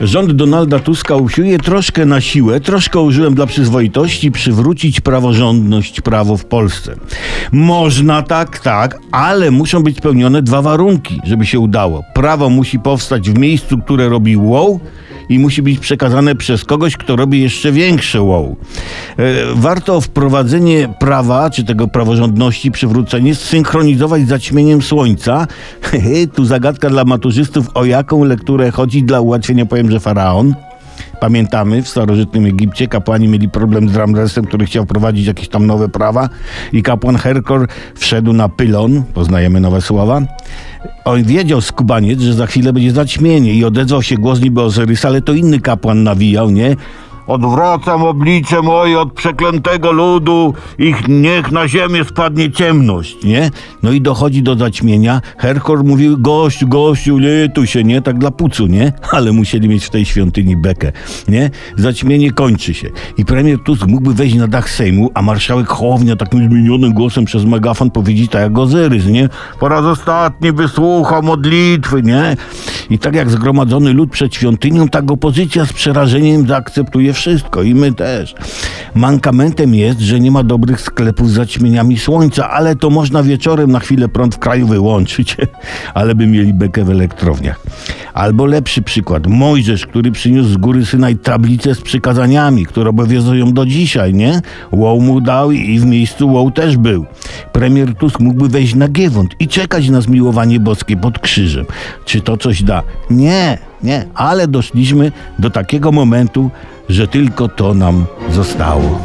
Rząd Donalda Tuska usiłuje troszkę na siłę, troszkę użyłem dla przyzwoitości, przywrócić praworządność, prawo w Polsce. Można tak, tak, ale muszą być spełnione dwa warunki, żeby się udało. Prawo musi powstać w miejscu, które robi wow i musi być przekazane przez kogoś, kto robi jeszcze większe wow. E, warto wprowadzenie prawa, czy tego praworządności, przywrócenie, synchronizować z zaćmieniem słońca. tu zagadka dla maturzystów, o jaką lekturę chodzi. Dla ułatwienia powiem, że faraon. Pamiętamy, w starożytnym Egipcie kapłani mieli problem z Ramzesem, który chciał wprowadzić jakieś tam nowe prawa i kapłan Herkor wszedł na pylon, poznajemy nowe słowa. On wiedział skubaniec, że za chwilę będzie zaćmienie i odezwał się głos niby Ozyrysa, ale to inny kapłan nawijał, nie? Odwracam oblicze moje od przeklętego ludu, ich niech na ziemię spadnie ciemność, nie? No i dochodzi do zaćmienia. Herkor mówił, gościu, gościu, tu się, nie? Tak dla pucu, nie? Ale musieli mieć w tej świątyni bekę, nie? Zaćmienie kończy się. I premier Tusk mógłby wejść na dach Sejmu, a marszałek Hołownia takim zmienionym głosem przez megafon powiedzieć tak jak Ozyrys, nie? Po raz ostatni wysłucha modlitwy, nie? I tak jak zgromadzony lud przed świątynią, tak opozycja z przerażeniem zaakceptuje wszystko i my też. Mankamentem jest, że nie ma dobrych sklepów z zaćmieniami słońca, ale to można wieczorem na chwilę prąd w kraju wyłączyć, ale by mieli bekę w elektrowniach. Albo lepszy przykład, Mojżesz, który przyniósł z góry Synaj tablicę z przykazaniami, które obowiązują do dzisiaj, nie? Wow mu dał i w miejscu wow też był. Premier Tusk mógłby wejść na Giewont i czekać na zmiłowanie boskie pod krzyżem. Czy to coś da? Nie, nie, ale doszliśmy do takiego momentu, że tylko to nam zostało.